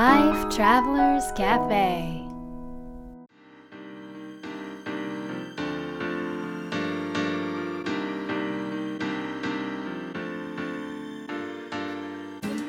Life Travelers Cafe.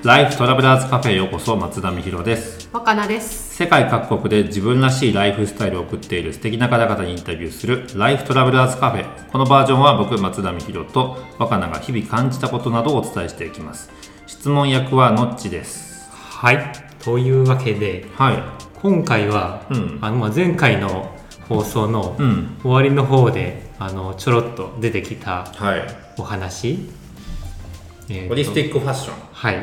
ライフトラベラーズカフェへようこそ松田美弘です。若菜です。世界各国で自分らしいライフスタイルを送っている素敵な方々にインタビューするライフトラベラーズカフェこのバージョンは僕松田美弘と若菜が日々感じたことなどをお伝えしていきます。質問役はのっちです。はい。というわけで、はい。今回は、うん。あのまあ前回の放送のうん。終わりの方で、あのちょろっと出てきたはい。お話、えーとホリスティックファッション。はい、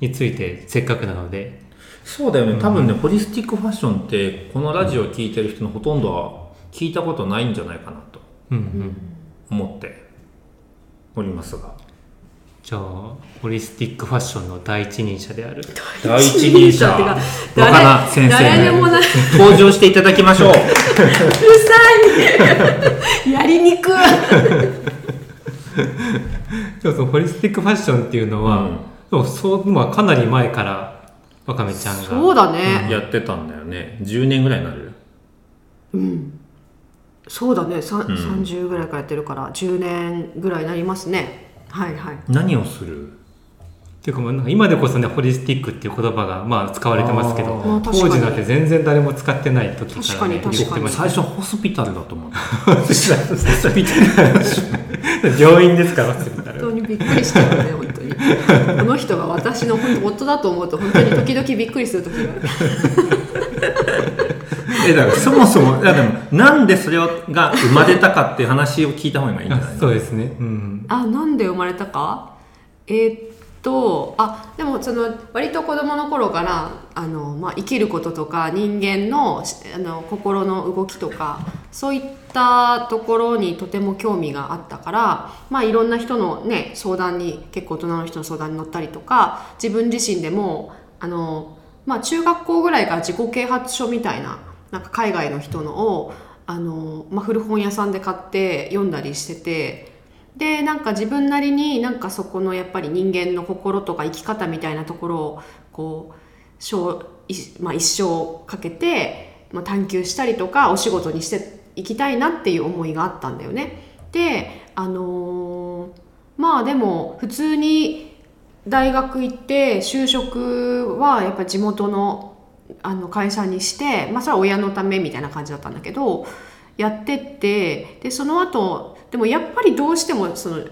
についてせっかくなので、そうだよね。多分ね、ホリスティックファッションってこのラジオを聞いてる人のほとんどは聞いたことないんじゃないかなとうんうん、思っておりますがじゃあホリスティックファッションの第一人者である第一人者ってか若菜先生誰でもない。登場していただきましょううるさい。やりにくい。そうそうホリスティックファッションっていうのは、うんそうそうまあ、かなり前からわかめちゃんがそうだね。やってたんだよね10年ぐらいになる？そうだね。さん三十ぐらいからやってるから10年ぐらいになりますね。はいはい。何をする？っていうかもうなんか今でこそねホリスティックっていう言葉がまあ使われてますけど当時なんて全然誰も使ってない時から、ね、確かに確かに言ってました最初ホスピタルだと思ったホスピタル病院ですからホスピタル本当にびっくりしたよね本当に。この人が私の本当夫だと思うと本当に時々びっくりする時がある。えだからそもそもいやでもなんでそれが生まれたかっていう話を聞いた方がいいんじゃない？あそうですね。うん。あなんで生まれたか？えーっとあでもその割と子供の頃からあの、まあ、生きることとか人間のしあの心の動きとかそういったところにとても興味があったから、まあ、いろんな人の、ね、相談に結構大人の人の相談に乗ったりとか自分自身でもあの、まあ、中学校ぐらいから自己啓発書みたいななんか海外の人のをあの、まあ、古本屋さんで買って読んだりしてて。でなんか自分なりになんかそこのやっぱり人間の心とか生き方みたいなところをこう小いまあ、一生かけて、まあ、探求したりとかお仕事にしていきたいなっていう思いがあったんだよね。であのーまあでも普通に大学行って就職はやっぱ地元のあの会社にして、まあ、それは親のためみたいな感じだったんだけどやってってでその後でもやっぱりどうしてもその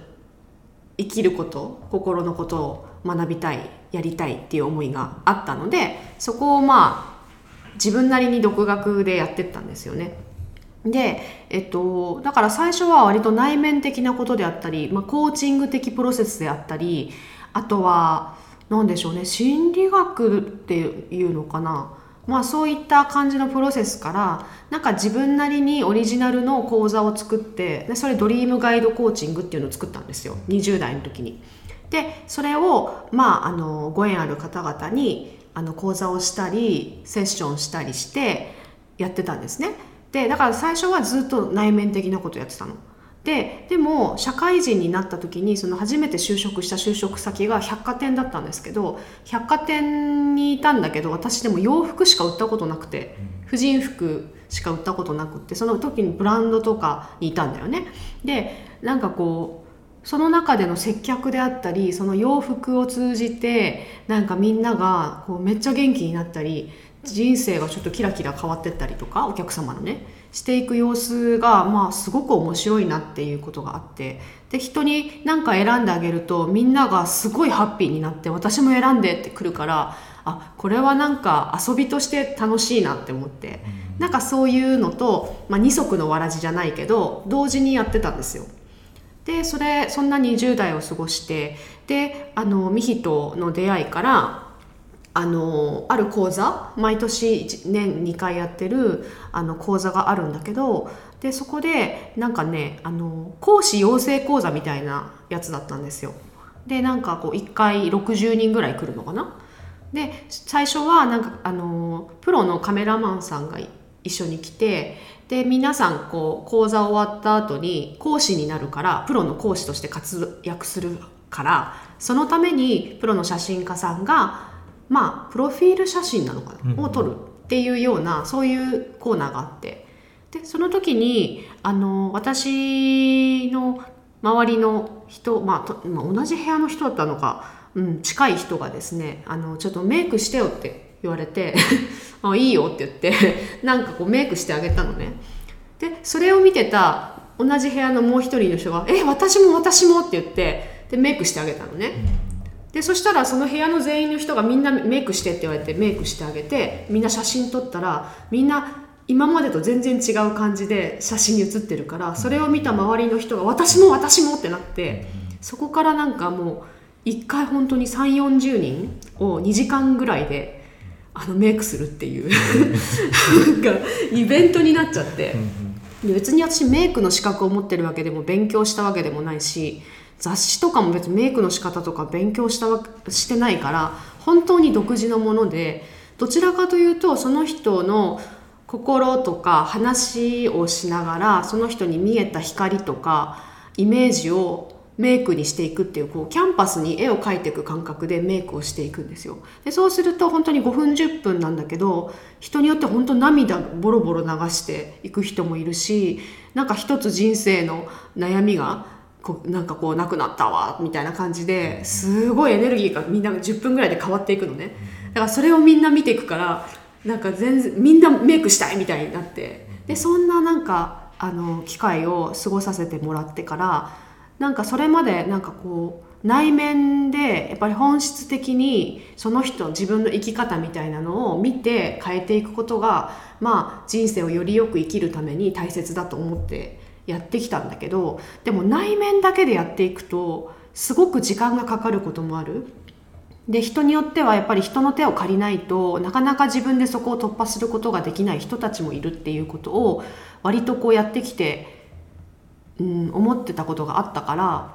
生きること心のことを学びたいやりたいっていう思いがあったのでそこをまあ自分なりに独学でやってったんですよね。で、えっと、だから最初は割と内面的なことであったり、まあ、コーチング的プロセスであったりあとは何でしょうね心理学っていうのかなまあそういった感じのプロセスからなんか自分なりにオリジナルの講座を作ってでそれドリームガイドコーチングっていうのを作ったんですよ20代の時に。でそれを、まあ、あのご縁ある方々にあの講座をしたりセッションしたりしてやってたんですね。でだから最初はずっと内面的なことやってたの。ででも社会人になった時にその初めて就職した就職先が百貨店だったんですけど百貨店にいたんだけど私でも洋服しか売ったことなくて婦人服しか売ったことなくってその時にブランドとかにいたんだよね。でなんかこうその中での接客であったりその洋服を通じてなんかみんながこうめっちゃ元気になったり人生がちょっとキラキラ変わってったりとかお客様のねしていく様子がまあすごく面白いなっていうことがあってで人に何か選んであげるとみんながすごいハッピーになって私も選んでってくるからあこれはなんか遊びとして楽しいなって思って、なんかそういうのと、まあ、二足のわらじじゃないけど同時にやってたんですよ。でそれそんな20代を過ごしてであのミヒとの出会いからあのある講座毎年年2回やってるあの講座があるんだけどでそこでなんかねあの講師養成講座みたいなやつだったんですよ。でなんかこう1回60人ぐらい来るのかな？で最初はなんかあのプロのカメラマンさんが一緒に来てで皆さんこう講座終わった後に講師になるからプロの講師として活躍するからそのためにプロの写真家さんがまあプロフィール写真なのかな、うん。を撮るっていうようなそういうコーナーがあって。でその時にあの私の周りの人、まあとまあ、同じ部屋の人だったのか、うん、近い人がですねあのちょっとメイクしてよって言われて あいいよって言って なんかこうメイクしてあげたのね。でそれを見てた同じ部屋のもう一人の人が「え私も私も」って言ってでメイクしてあげたのね、でそしたらその部屋の全員の人がみんなメイクしてって言われてメイクしてあげてみんな写真撮ったらみんな今までと全然違う感じで写真に写ってるからそれを見た周りの人が「私も私も」ってなってそこからなんかもう1回本当に3 4 0人を2時間ぐらいであのメイクするっていうなんかイベントになっちゃって。で別に私メイクの資格を持ってるわけでも勉強したわけでもないし雑誌とかも別にメイクの仕方とか勉強したわしてないから本当に独自のものでどちらかというとその人の心とか話をしながらその人に見えた光とかイメージをメイクにしていくっていうこうキャンパスに絵を描いていく感覚でメイクをしていくんですよ。でそうすると本当に5分10分なんだけど人によって本当涙ボロボロ流していく人もいるしなんか一つ人生の悩みがこうなんかこうなくなったわみたいな感じですごいエネルギーがみんなが10分ぐらいで変わっていくのね。だからそれをみんな見ていくからなんか全然みんなメイクしたいみたいになって。でそんななんかあの機会を過ごさせてもらってからなんかそれまでなんかこう内面でやっぱり本質的にその人自分の生き方みたいなのを見て変えていくことがまあ人生をよりよく生きるために大切だと思ってやってきたんだけどでも内面だけでやっていくとすごく時間がかかることもある。で人によってはやっぱり人の手を借りないとなかなか自分でそこを突破することができない人たちもいるっていうことを割とこうやってきて、うん、思ってたことがあったから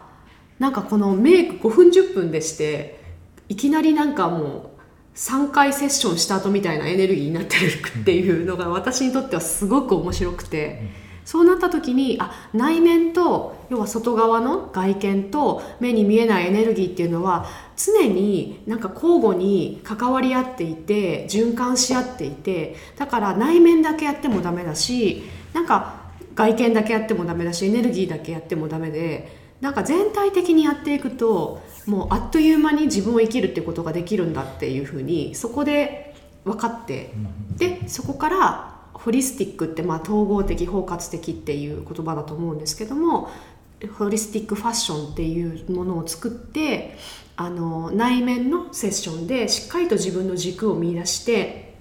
なんかこのメイク5分10分でしていきなりなんかもう3回セッションした後みたいなエネルギーになってるっていうのが私にとってはすごく面白くて。そうなった時にあ内面と要は外側の外見と目に見えないエネルギーっていうのは常になんか交互に関わり合っていて循環し合っていてだから内面だけやってもダメだしなんか外見だけやってもダメだしエネルギーだけやってもダメでなんか全体的にやっていくともうあっという間に自分を生きるってことができるんだっていうふうにそこで分かってでそこからホリスティックってまあ統合的包括的っていう言葉だと思うんですけどもホリスティックファッションっていうものを作ってあの内面のセッションでしっかりと自分の軸を見出して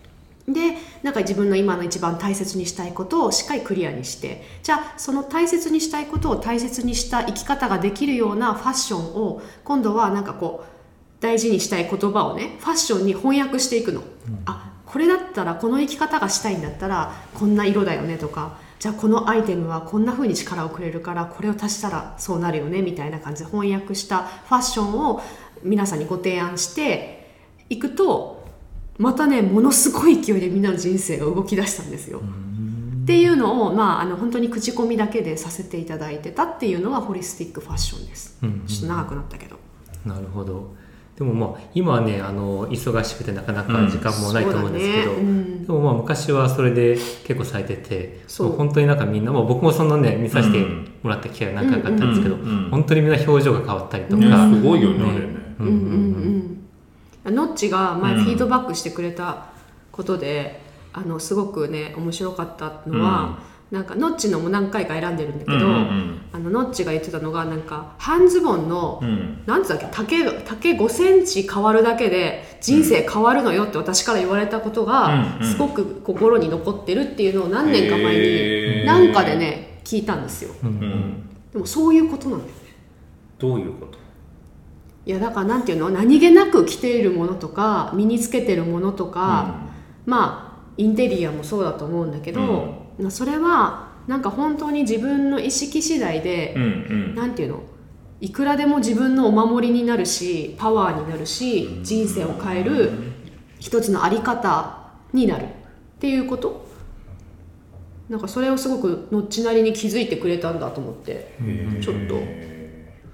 でなんか自分の今の一番大切にしたいことをしっかりクリアにしてじゃあその大切にしたいことを大切にした生き方ができるようなファッションを今度はなんかこう大事にしたい言葉をねファッションに翻訳していくの。あこれだったらこの生き方がしたいんだったらこんな色だよねとかじゃあこのアイテムはこんな風に力をくれるからこれを足したらそうなるよねみたいな感じで翻訳したファッションを皆さんにご提案していくとまたねものすごい勢いでみんなの人生が動き出したんですよ。っていうのを、まあ、あの本当に口コミだけでさせていただいてたっていうのがホリスティックファッションです。うんちょっと長くなったけど。なるほどでもまあ今はねあの忙しくてなかなか時間もないと思うんですけど、そうだね。うん。でもまあ昔はそれで結構されててそう。本当になんかみんなもう僕もそんなね見させてもらった機会何回かあったんですけど、うんうんうん本当にみんな表情が変わったりとか、うん。すごいよねうんうんうん、ノッチが前うん。フィードバックしてくれたことで、あのすごくね面白かったのは、なんかノッチのも何回か選んでるんだけど、うんうんあのノッチが言ってたのがなんか半ズボンの、うん。なんつうんだっけ丈丈5センチ変わるだけで人生変わるのよって私から言われたことがうんうん。すごく心に残ってるっていうのを何年か前になんかでね聞いたんですよ。うんううん。んでもそういうことなんだよね。どういうこと？いやだからなんていうの？何気なく着ているものとか身につけてるものとか、まあインテリアもそうだと思うんだけど、まあそれはなんか本当に自分の意識次第で、うんうん。なんていうの？いくらでも自分のお守りになるしパワーになるし人生を変える一つのあり方になるっていうこと？なんかそれをすごくのっちなりに気づいてくれたんだと思ってちょっと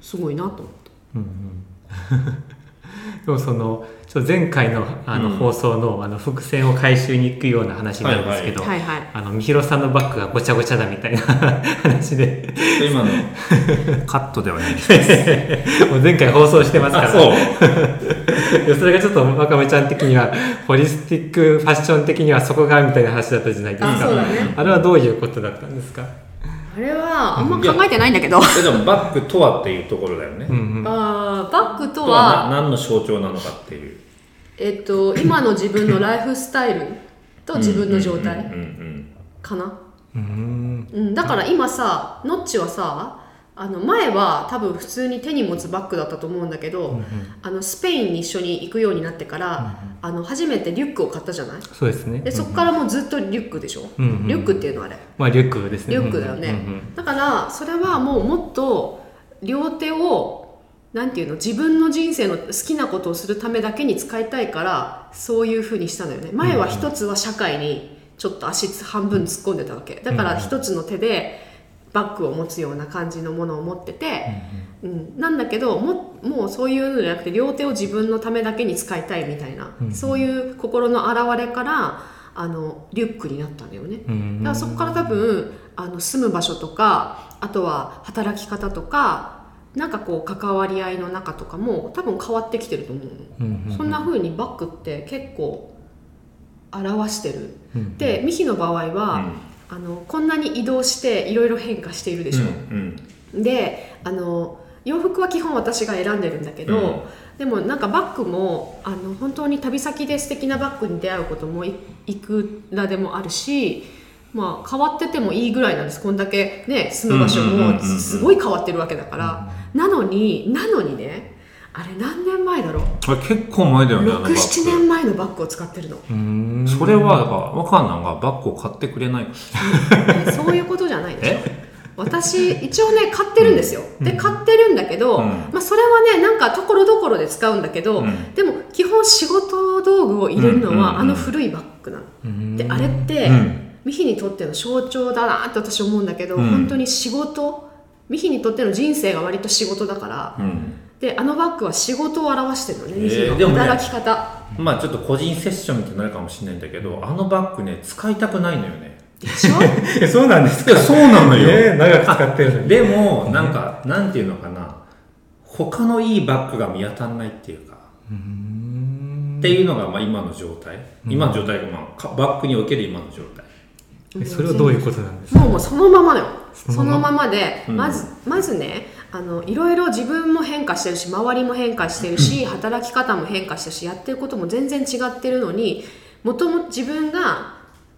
すごいなと思った。うんうん。でもそのちょっと前回のあのうん。放送のあの伏線を回収に行くような話になるんですけど、はいはい。あのみひろさんのバッグがごちゃごちゃだみたいな 話で。今の。カットではないです。もう前回放送してますから。あそう。それがちょっとわかめちゃん的にはホリスティックファッション的にはそこがみたいな話だったじゃないですか。あそうだね。あれはどういうことだったんですか、あれはあんま考えてないんだけど、えでもバッグとはっていうところだよね、うんうん。あーバッグととは何の象徴なのかっていう。えっと今の自分のライフスタイルと自分の状態うんうん。かな、うん。うん、だから今さノッチはさあの前は多分普通に手に持つバッグだったと思うんだけど、あのスペインに一緒に行くようになってから、あの初めてリュックを買ったじゃない？そうですね。でそこからもうずっとリュックでしょ、うんうんリュックっていうのあれ。まあリュックですね。リュックだよね、うんうんだからそれはもうもっと両手をなんていうの自分の人生の好きなことをするためだけに使いたいからそういうふうにしたのよね。前は一つは社会にちょっと足半分突っ込んでたわけ。だから一つの手でバッグを持つような感じのものを持ってて、うんなんだけどももうそういうのじゃなくて両手を自分のためだけに使いたいみたいな、そういう心の表れからあのリュックになったんだよね。うんだからそこから多分あの住む場所とかあとは働き方とかなんかこう関わり合いの中とかも多分変わってきてると思うの、うんうんそんな風にバッグって結構表してる、うんでミヒの場合は、あのこんなに移動していろいろ変化しているでしょ、うんであの洋服は基本私が選んでるんだけど、うん。でもなんかバッグもあの本当に旅先で素敵なバッグに出会うこともいいくらでもあるし、まあ、変わっててもいいぐらいなんです。こんだけね住む場所もすごい変わってるわけだから、なのになのにねあれ何年前だろう？あれ結構前だよねあのバッグ。67年前のバッグを使ってるの。うん。それはだから若菜がバッグを買ってくれないから。そういうことじゃないでしょ。え？私一応ね買ってるんですよ、で買ってるんだけど、うん。まあ、それはねなんかところどころで使うんだけど、うん。でも基本仕事道具を入れるのうんうんうんはあの古いバッグなの、うん。であれって、うん。ミヒにとっての象徴だなって私思うんだけど、うん。本当に仕事ミヒにとっての人生が割と仕事だから、うんであのバッグは仕事を表してるのね、えーでもね働き方。まあちょっと個人セッションみたいになるかもしれないんだけどあのバッグね使いたくないのよね。でしょ？え そうなんですいやそうなのよ。えー長く使ってるのに。でもなんかなんていうのかな。他のいいバッグが見当たらないっていうか。っていうのがまあ今の状態。今の状態がまあかバッグにおける今の状態。えそれはどういうことなんですか？もうもうそのままだよ。そそのまま。のままで、うん。まずまずねあのいろいろ自分も変化してるし周りも変化してるし、働き方も変化してるしやってることも全然違ってるのにもともと自分が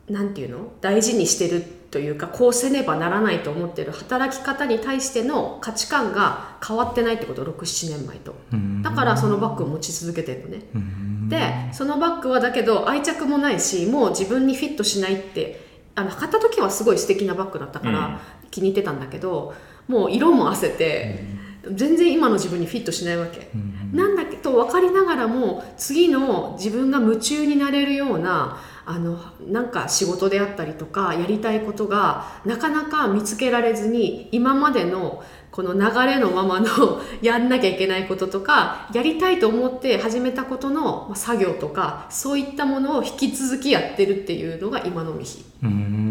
なんていうの大事にしてるというかこうせねばならないと思ってる働き方に対しての価値観が変わってないってこと67年前と。うん。だからそのバッグを持ち続けてるのね。うん。でそのバッグはだけど愛着もないしもう自分にフィットしないってあの買った時はすごい素敵なバッグだったから気に入ってたんだけど、もう色もあせて、全然今の自分にフィットしないわけ、なんだけど分かりながらも次の自分が夢中になれるようなあのなんか仕事であったりとかやりたいことがなかなか見つけられずに今までのこの流れのままの やんなきゃいけないこととかやりたいと思って始めたことのまあ作業とかそういったものを引き続きやってるっていうのが今のミヒうん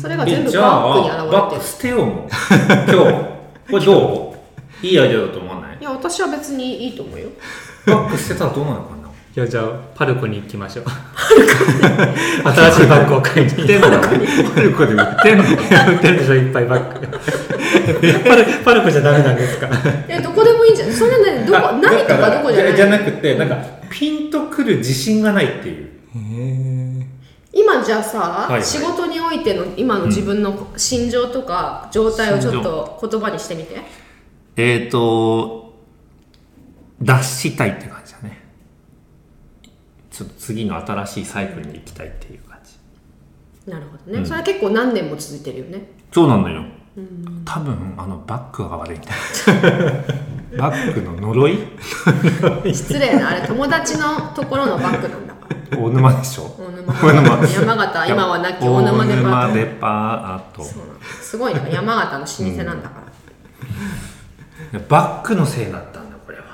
それが全部えじゃバッグにあ現れてる。バッグ捨てよう。もん今日。これどう？いいアイデアだと思わない？いや私は別にいいと思うよ。バッグ捨てたらどうなるかな？いやじゃあパルコに行きましょう。新しいバッグを買いに行ってんの？パルコで売ってんの。売ってるでしょいっぱいバッグパルパルコじゃダメなんですかえどこでもいいんじゃないそれねどこあ何とかどこじゃない？じゃなくてなんかピンとくる自信がないっていう。へ今じゃあさ、はいはい。仕事においての今の自分の心情とか状態をちょっと言葉にしてみて、えーと脱したいって感じだね。ちょっと次の新しいサイクルに行きたいっていう感じ。なるほどね、うん。それは結構何年も続いてるよね。そうなんだよ。多分あのバッグが悪いんだよバッグの呪い？失礼なあれ友達のところのバッグなんだ大沼でしょ？大沼。大沼。山形今はなき大沼デパート。大沼デパート。そうなのすごいな。山形の老舗なんだから、バッグのせいだったんだこれは。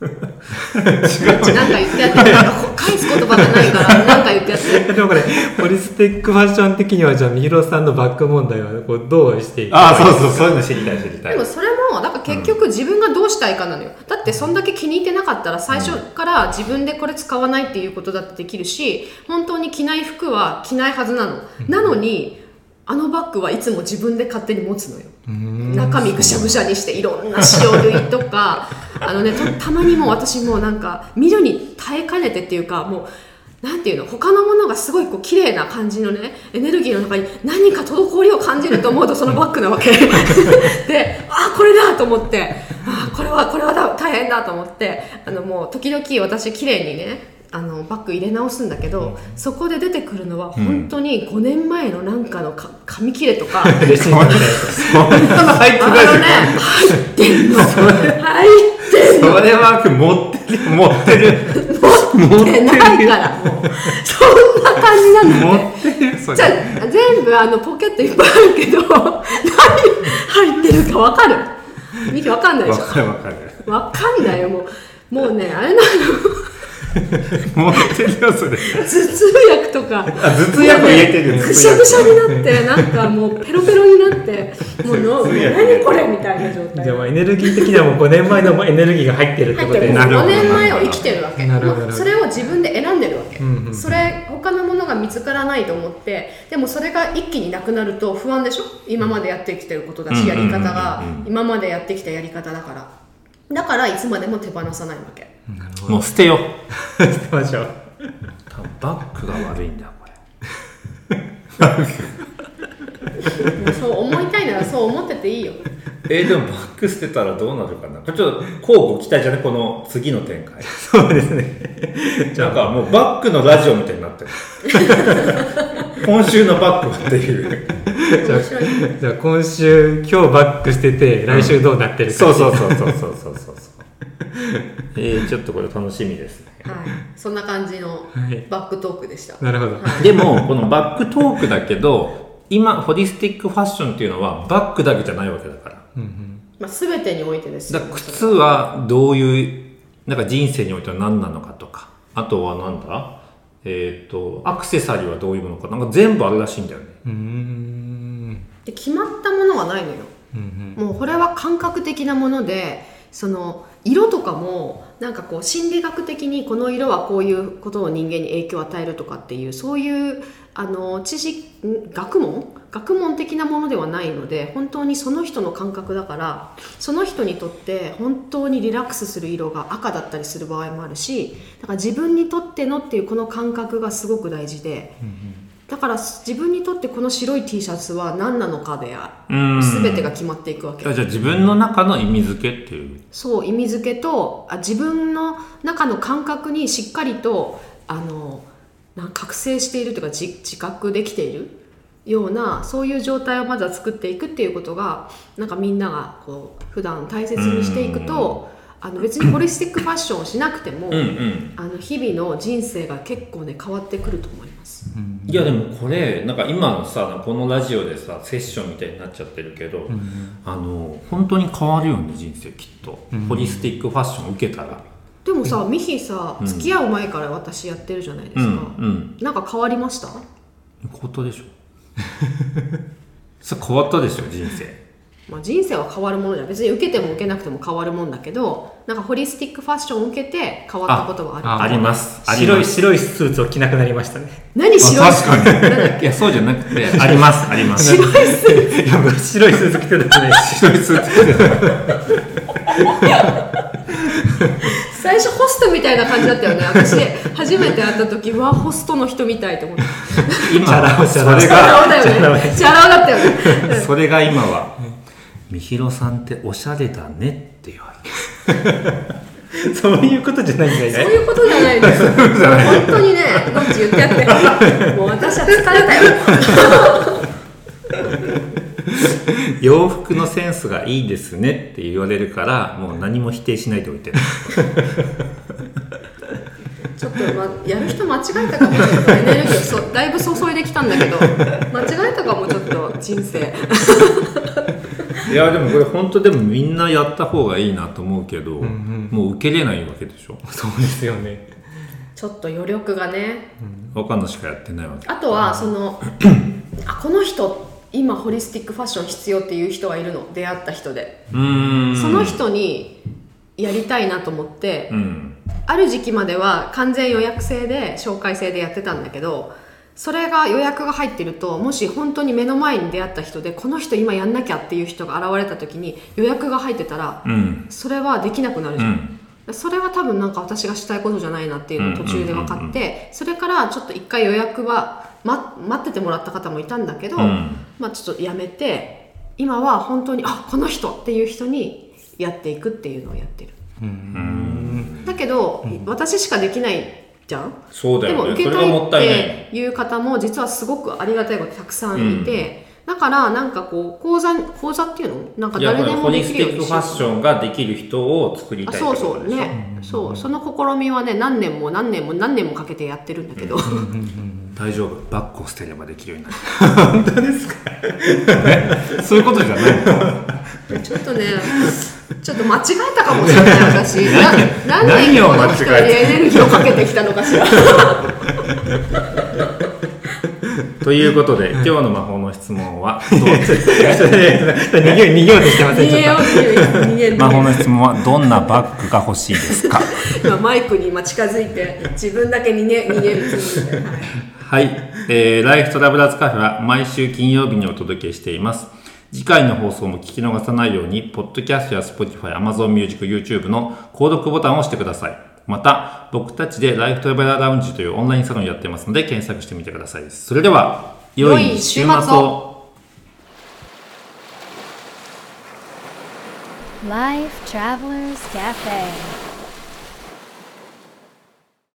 なんか言ってやって返す言葉がないからなんか言ってやってでもこれ、ホリスティックファッション的には、じゃあ、みひろさんのバック問題はこうどうしていくああそうそうそういうの知りたい知りたい。でもそれ結局自分がどうしたいかなのよ、だってそんだけ気に入ってなかったら最初から自分でこれ使わないっていうことだってできるし本当に着ない服は着ないはずなの、なのにあのバッグはいつも自分で勝手に持つのよ。中身ぐしゃぐしゃにしていろんな塩類とか。あのねと たまにもう私もうなんか見るに耐えかねてっていうかもうなんていうの他のものがすごいこう綺麗な感じのねエネルギーの中に何か滞りを感じると思うとそのバッグなわけ。であこれだと思って。あこれはこれはだ大変だと思って。あのもう時々私綺麗にねあのバッグ入れ直すんだけど、そこで出てくるのは本当に5年前のなんかのか紙切れとか、嬉しいみたいな。そんなの入ってない。ね入ってんの。入ってんの。それは持ってる持ってる 持ってないからもう。そんな感じなんだよ持ねじゃあ全部あのポケットいっぱいあるけど何入ってるか分かる？ミキ分かんないでしわかるわかる。ょ分かんないよもう。もうねあれなの。持ってるよそれ。頭痛薬とか。あ頭痛薬入れてる。ぐしゃぐしゃになってなんかもうペロペロになってもうの 何これみたいな状態。じゃあ、まあエネルギー的にはもう5年前のエネルギーが入ってるってことで。入ってる5なるほど。年前を生きてるわけ。なるほどもうそれを自分で選んでるわけ、んうんそれ他のものが見つからないと思ってでもそれが一気になくなると不安でしょ？今までやってきてることだし、うん。やり方が。今までやってきたやり方だからだからいつまでも手放さないわけ。なるほど。もう捨てよう。捨てましょう。バッグが悪いんだよこれ そう思いたいならそう思ってていいよ。えー、でもバック捨てたらどうなるかな。ちょっと交互期待じゃねこの次の展開。そうですね。なんかもうバックのラジオみたいになってる。今週のバックっていう。じゃあじゃあ今週今日バックしてて来週どうなってるか、うん、そうそうそうそうそうそうそう。えー、ちょっとこれ楽しみですね、はい、そんな感じのバックトークでした、はい、なるほど。でもこのバックトークだけど今ホリスティックファッションっていうのはバッグだけじゃないわけだから。まあ、全てにおいてですよだから靴はどういうなんか人生においては何なのかとか。あとはなんだ？えっ、とアクセサリーはどういうものか。なんか全部あるらしいんだよね。うーん。で決まったものはないのよ。うんうん。もうこれは感覚的なものでその色とかもなんかこう心理学的にこの色はこういうことを人間に影響を与えるとかっていうそういうあの知識学問？学問的なものではないので本当にその人の感覚だからその人にとって本当にリラックスする色が赤だったりする場合もあるしだから自分にとってのっていうこの感覚がすごく大事でだから自分にとってこの白い T シャツは何なのかでうん。全てが決まっていくわけ。じゃあ自分の中の意味付けっていう。そう意味付けとあ自分の中の感覚にしっかりとあのなん覚醒しているというか自自覚できているようなそういう状態をまずは作っていくっていうことがなんかみんながこう普段大切にしていくとあの別にホリスティックファッションをしなくても、うんうん。あの日々の人生が結構ね変わってくると思います。いやでもこれなんか今のさこのラジオでさセッションみたいになっちゃってるけど、あの本当に変わるよね人生きっと、ホリスティックファッション受けたら。でもさ、ミヒさ付き合う前から私やってるじゃないですか、うんうん。なんか変わりました？ことでしょ。さ変わったでしょ 人生まあ、人生は変わるものじゃん別に受けても受けなくても変わるもんだけどなんかホリスティックファッションを受けて変わったことはある。ああります。あり白い、ます。白いスーツを着なくなりましたね。何白いあ確かに。いやそうじゃなくてあります。あります。白いスーツ？いや、もう白いスーツ着てたね。白いスーツ最初ホストみたいな感じだったよね。私初めて会った時うわホストの人みたいと思って今チャラ男それチャラが男だよね。チャラ男だったよね。それが今は「みひろさんっておしゃれだね」って言われる そういうことじゃないんだよ。ね。そういうことじゃないです。本当にねどっち言ってやっても。う私は疲れたよ。洋服のセンスがいいですねって言われるからもう何も否定しないでおいてる ちょっと、ま、やる人間違えたかもちょっとエネルギーをそだいぶ注いできたんだけど。間違えたかもちょっと。人生いやでもこれ本当でもみんなやった方がいいなと思うけど、もう受けれないわけでしょ。そうですよね。ちょっと余力がね。若菜しかやってないわけ。あとはそのあこの人今ホリスティックファッション必要っていう人がいるの。出会った人で。その人にやりたいなと思って、うん。ある時期までは完全予約制で紹介制でやってたんだけどそれが予約が入ってるともし本当に目の前に出会った人でこの人今やんなきゃっていう人が現れた時に予約が入ってたらうん。それはできなくなるじゃん、うん。それは多分なんか私がしたいことじゃないなっていうのを途中で分かってそれからちょっと一回予約は、ま、待っててもらった方もいたんだけど、うん。まあちょっとやめて今は本当にあこの人っていう人にやっていくっていうのをやってる。だけど、私しかできないじゃん？そうだでもよねそれ受けたいっていう方も実はすごくありがたいことたくさんいて、だからなんかこう講座講座っていうの？なんか誰でもできるようにしファッションができる人を作りあたいそう。そう。ね、そう。その試みはね何年も何年も何年もかけてやってるんだけど、大丈夫。バッグを捨てればできるようになる。本当ですか？そういうことじゃない ちょっとねちょっと間違えたかもしれない私。な何年何を間違えエネルギーをかけてきたのかしら。ということで今日の魔法の質問はどう？逃げ逃げようとしてません逃げよう逃げよう逃げる。魔法の質問はどんなバッグが欲しいですか？今マイクに今近づいて自分だけ逃げ逃げるつもりで、はい。はい、えー、ライフトラベラーズカフェは毎週金曜日にお届けしています。次回の放送も聞き逃さないように、ポッドキャストや Spotify、Amazon Music、YouTube の購読ボタンを押してください。また、僕たちでライフトラベラーラウンジというオンラインサロンをやってますので、検索してみてください。それでは、良い週末を Life Travelers Cafe